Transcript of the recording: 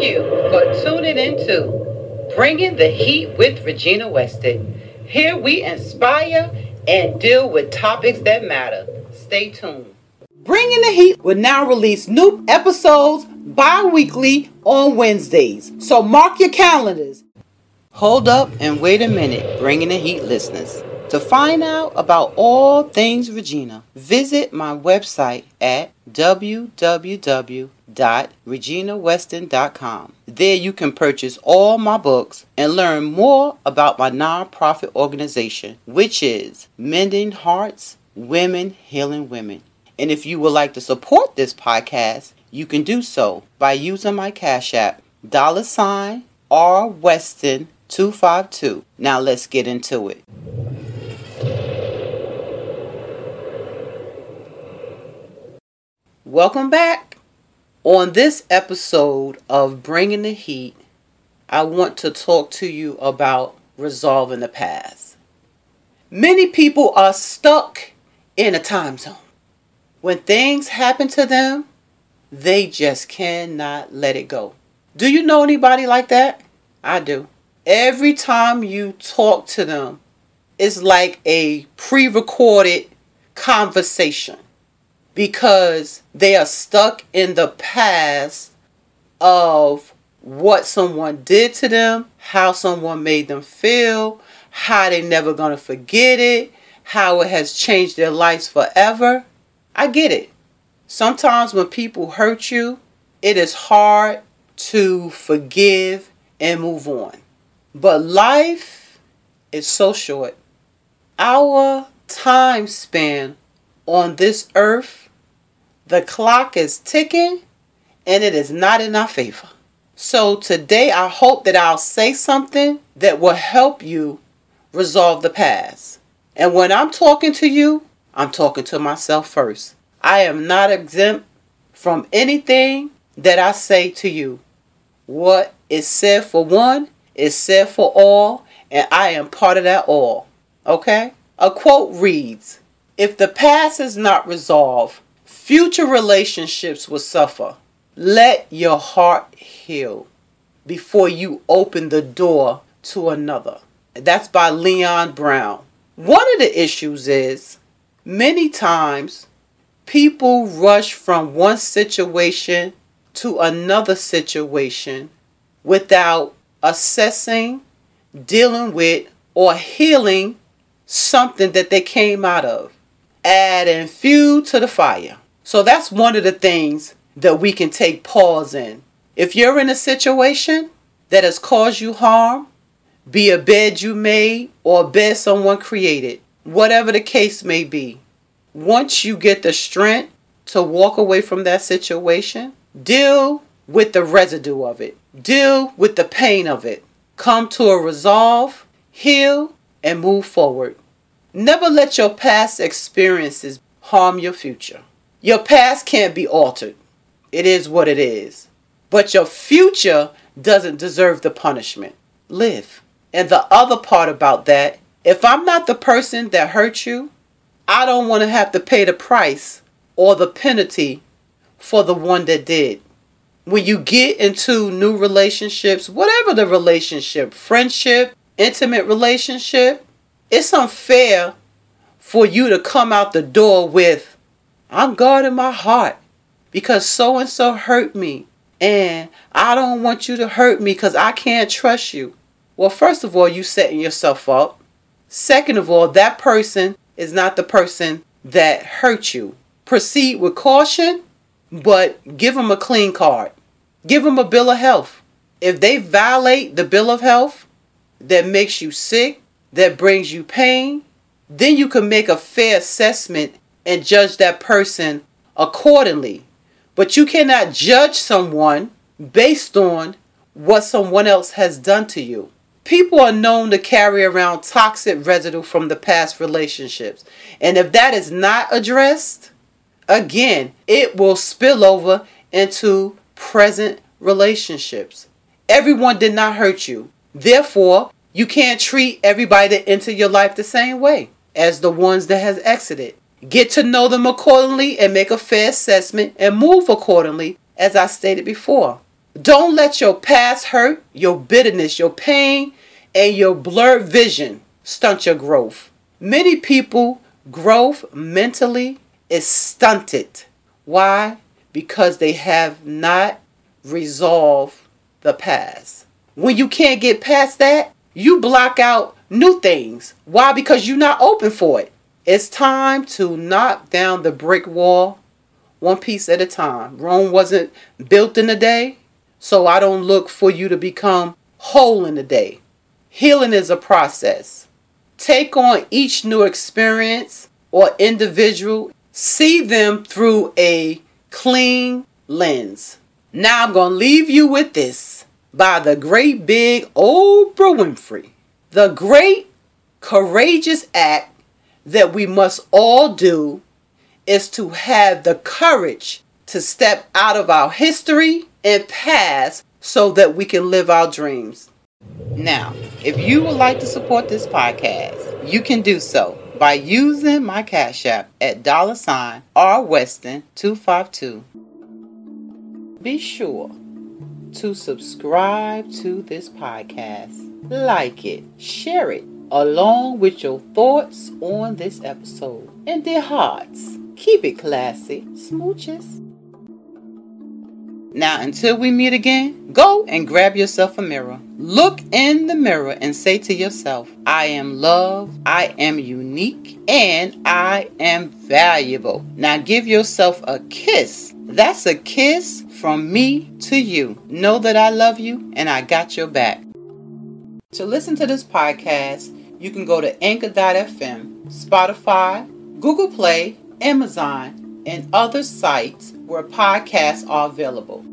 You for tuning into Bringing the Heat with Regina Weston. Here we inspire and deal with topics that matter. Stay tuned. Bringing the Heat will now release new episodes bi weekly on Wednesdays. So mark your calendars. Hold up and wait a minute, Bringing the Heat listeners. To find out about all things Regina, visit my website at www.reginaweston.com. There you can purchase all my books and learn more about my nonprofit organization, which is Mending Hearts Women Healing Women. And if you would like to support this podcast, you can do so by using my Cash App, dollar sign R Weston 252. Now let's get into it. Welcome back. On this episode of Bringing the Heat, I want to talk to you about resolving the past. Many people are stuck in a time zone. When things happen to them, they just cannot let it go. Do you know anybody like that? I do. Every time you talk to them, it's like a pre recorded conversation because they are stuck in the past of what someone did to them, how someone made them feel, how they never going to forget it, how it has changed their lives forever. I get it. Sometimes when people hurt you, it is hard to forgive and move on. But life is so short. Our time span on this earth, the clock is ticking and it is not in our favor. So today I hope that I'll say something that will help you resolve the past. And when I'm talking to you, I'm talking to myself first. I am not exempt from anything that I say to you. What is said for one is said for all, and I am part of that all. Okay? A quote reads if the past is not resolved, future relationships will suffer. Let your heart heal before you open the door to another. That's by Leon Brown. One of the issues is many times people rush from one situation to another situation without assessing, dealing with, or healing something that they came out of adding fuel to the fire. So that's one of the things that we can take pause in. If you're in a situation that has caused you harm, be a bed you made or a bed someone created, whatever the case may be, once you get the strength to walk away from that situation, deal with the residue of it, deal with the pain of it, come to a resolve, heal, and move forward. Never let your past experiences harm your future. Your past can't be altered. It is what it is. But your future doesn't deserve the punishment. Live. And the other part about that, if I'm not the person that hurt you, I don't want to have to pay the price or the penalty for the one that did. When you get into new relationships, whatever the relationship, friendship, intimate relationship, it's unfair for you to come out the door with, I'm guarding my heart because so and so hurt me. And I don't want you to hurt me because I can't trust you. Well, first of all, you setting yourself up. Second of all, that person is not the person that hurt you. Proceed with caution, but give them a clean card. Give them a bill of health. If they violate the bill of health that makes you sick, that brings you pain, then you can make a fair assessment and judge that person accordingly. But you cannot judge someone based on what someone else has done to you. People are known to carry around toxic residue from the past relationships. And if that is not addressed, again, it will spill over into present relationships. Everyone did not hurt you. Therefore, you can't treat everybody that entered your life the same way as the ones that has exited. Get to know them accordingly and make a fair assessment and move accordingly, as I stated before. Don't let your past hurt, your bitterness, your pain, and your blurred vision stunt your growth. Many people growth mentally is stunted. Why? Because they have not resolved the past. When you can't get past that, you block out new things. Why? Because you're not open for it. It's time to knock down the brick wall one piece at a time. Rome wasn't built in a day, so I don't look for you to become whole in a day. Healing is a process. Take on each new experience or individual, see them through a clean lens. Now I'm going to leave you with this by the great big Oprah Winfrey. The great courageous act that we must all do is to have the courage to step out of our history and past so that we can live our dreams. Now, if you would like to support this podcast, you can do so by using my Cash App at dollar sign R Weston 252. Be sure to subscribe to this podcast, like it, share it, along with your thoughts on this episode. And dear hearts, keep it classy. Smooches. Now, until we meet again, go and grab yourself a mirror. Look in the mirror and say to yourself, I am loved, I am unique, and I am valuable. Now, give yourself a kiss. That's a kiss from me to you. Know that I love you and I got your back. To listen to this podcast, you can go to anchor.fm, Spotify, Google Play, Amazon, and other sites where podcasts are available.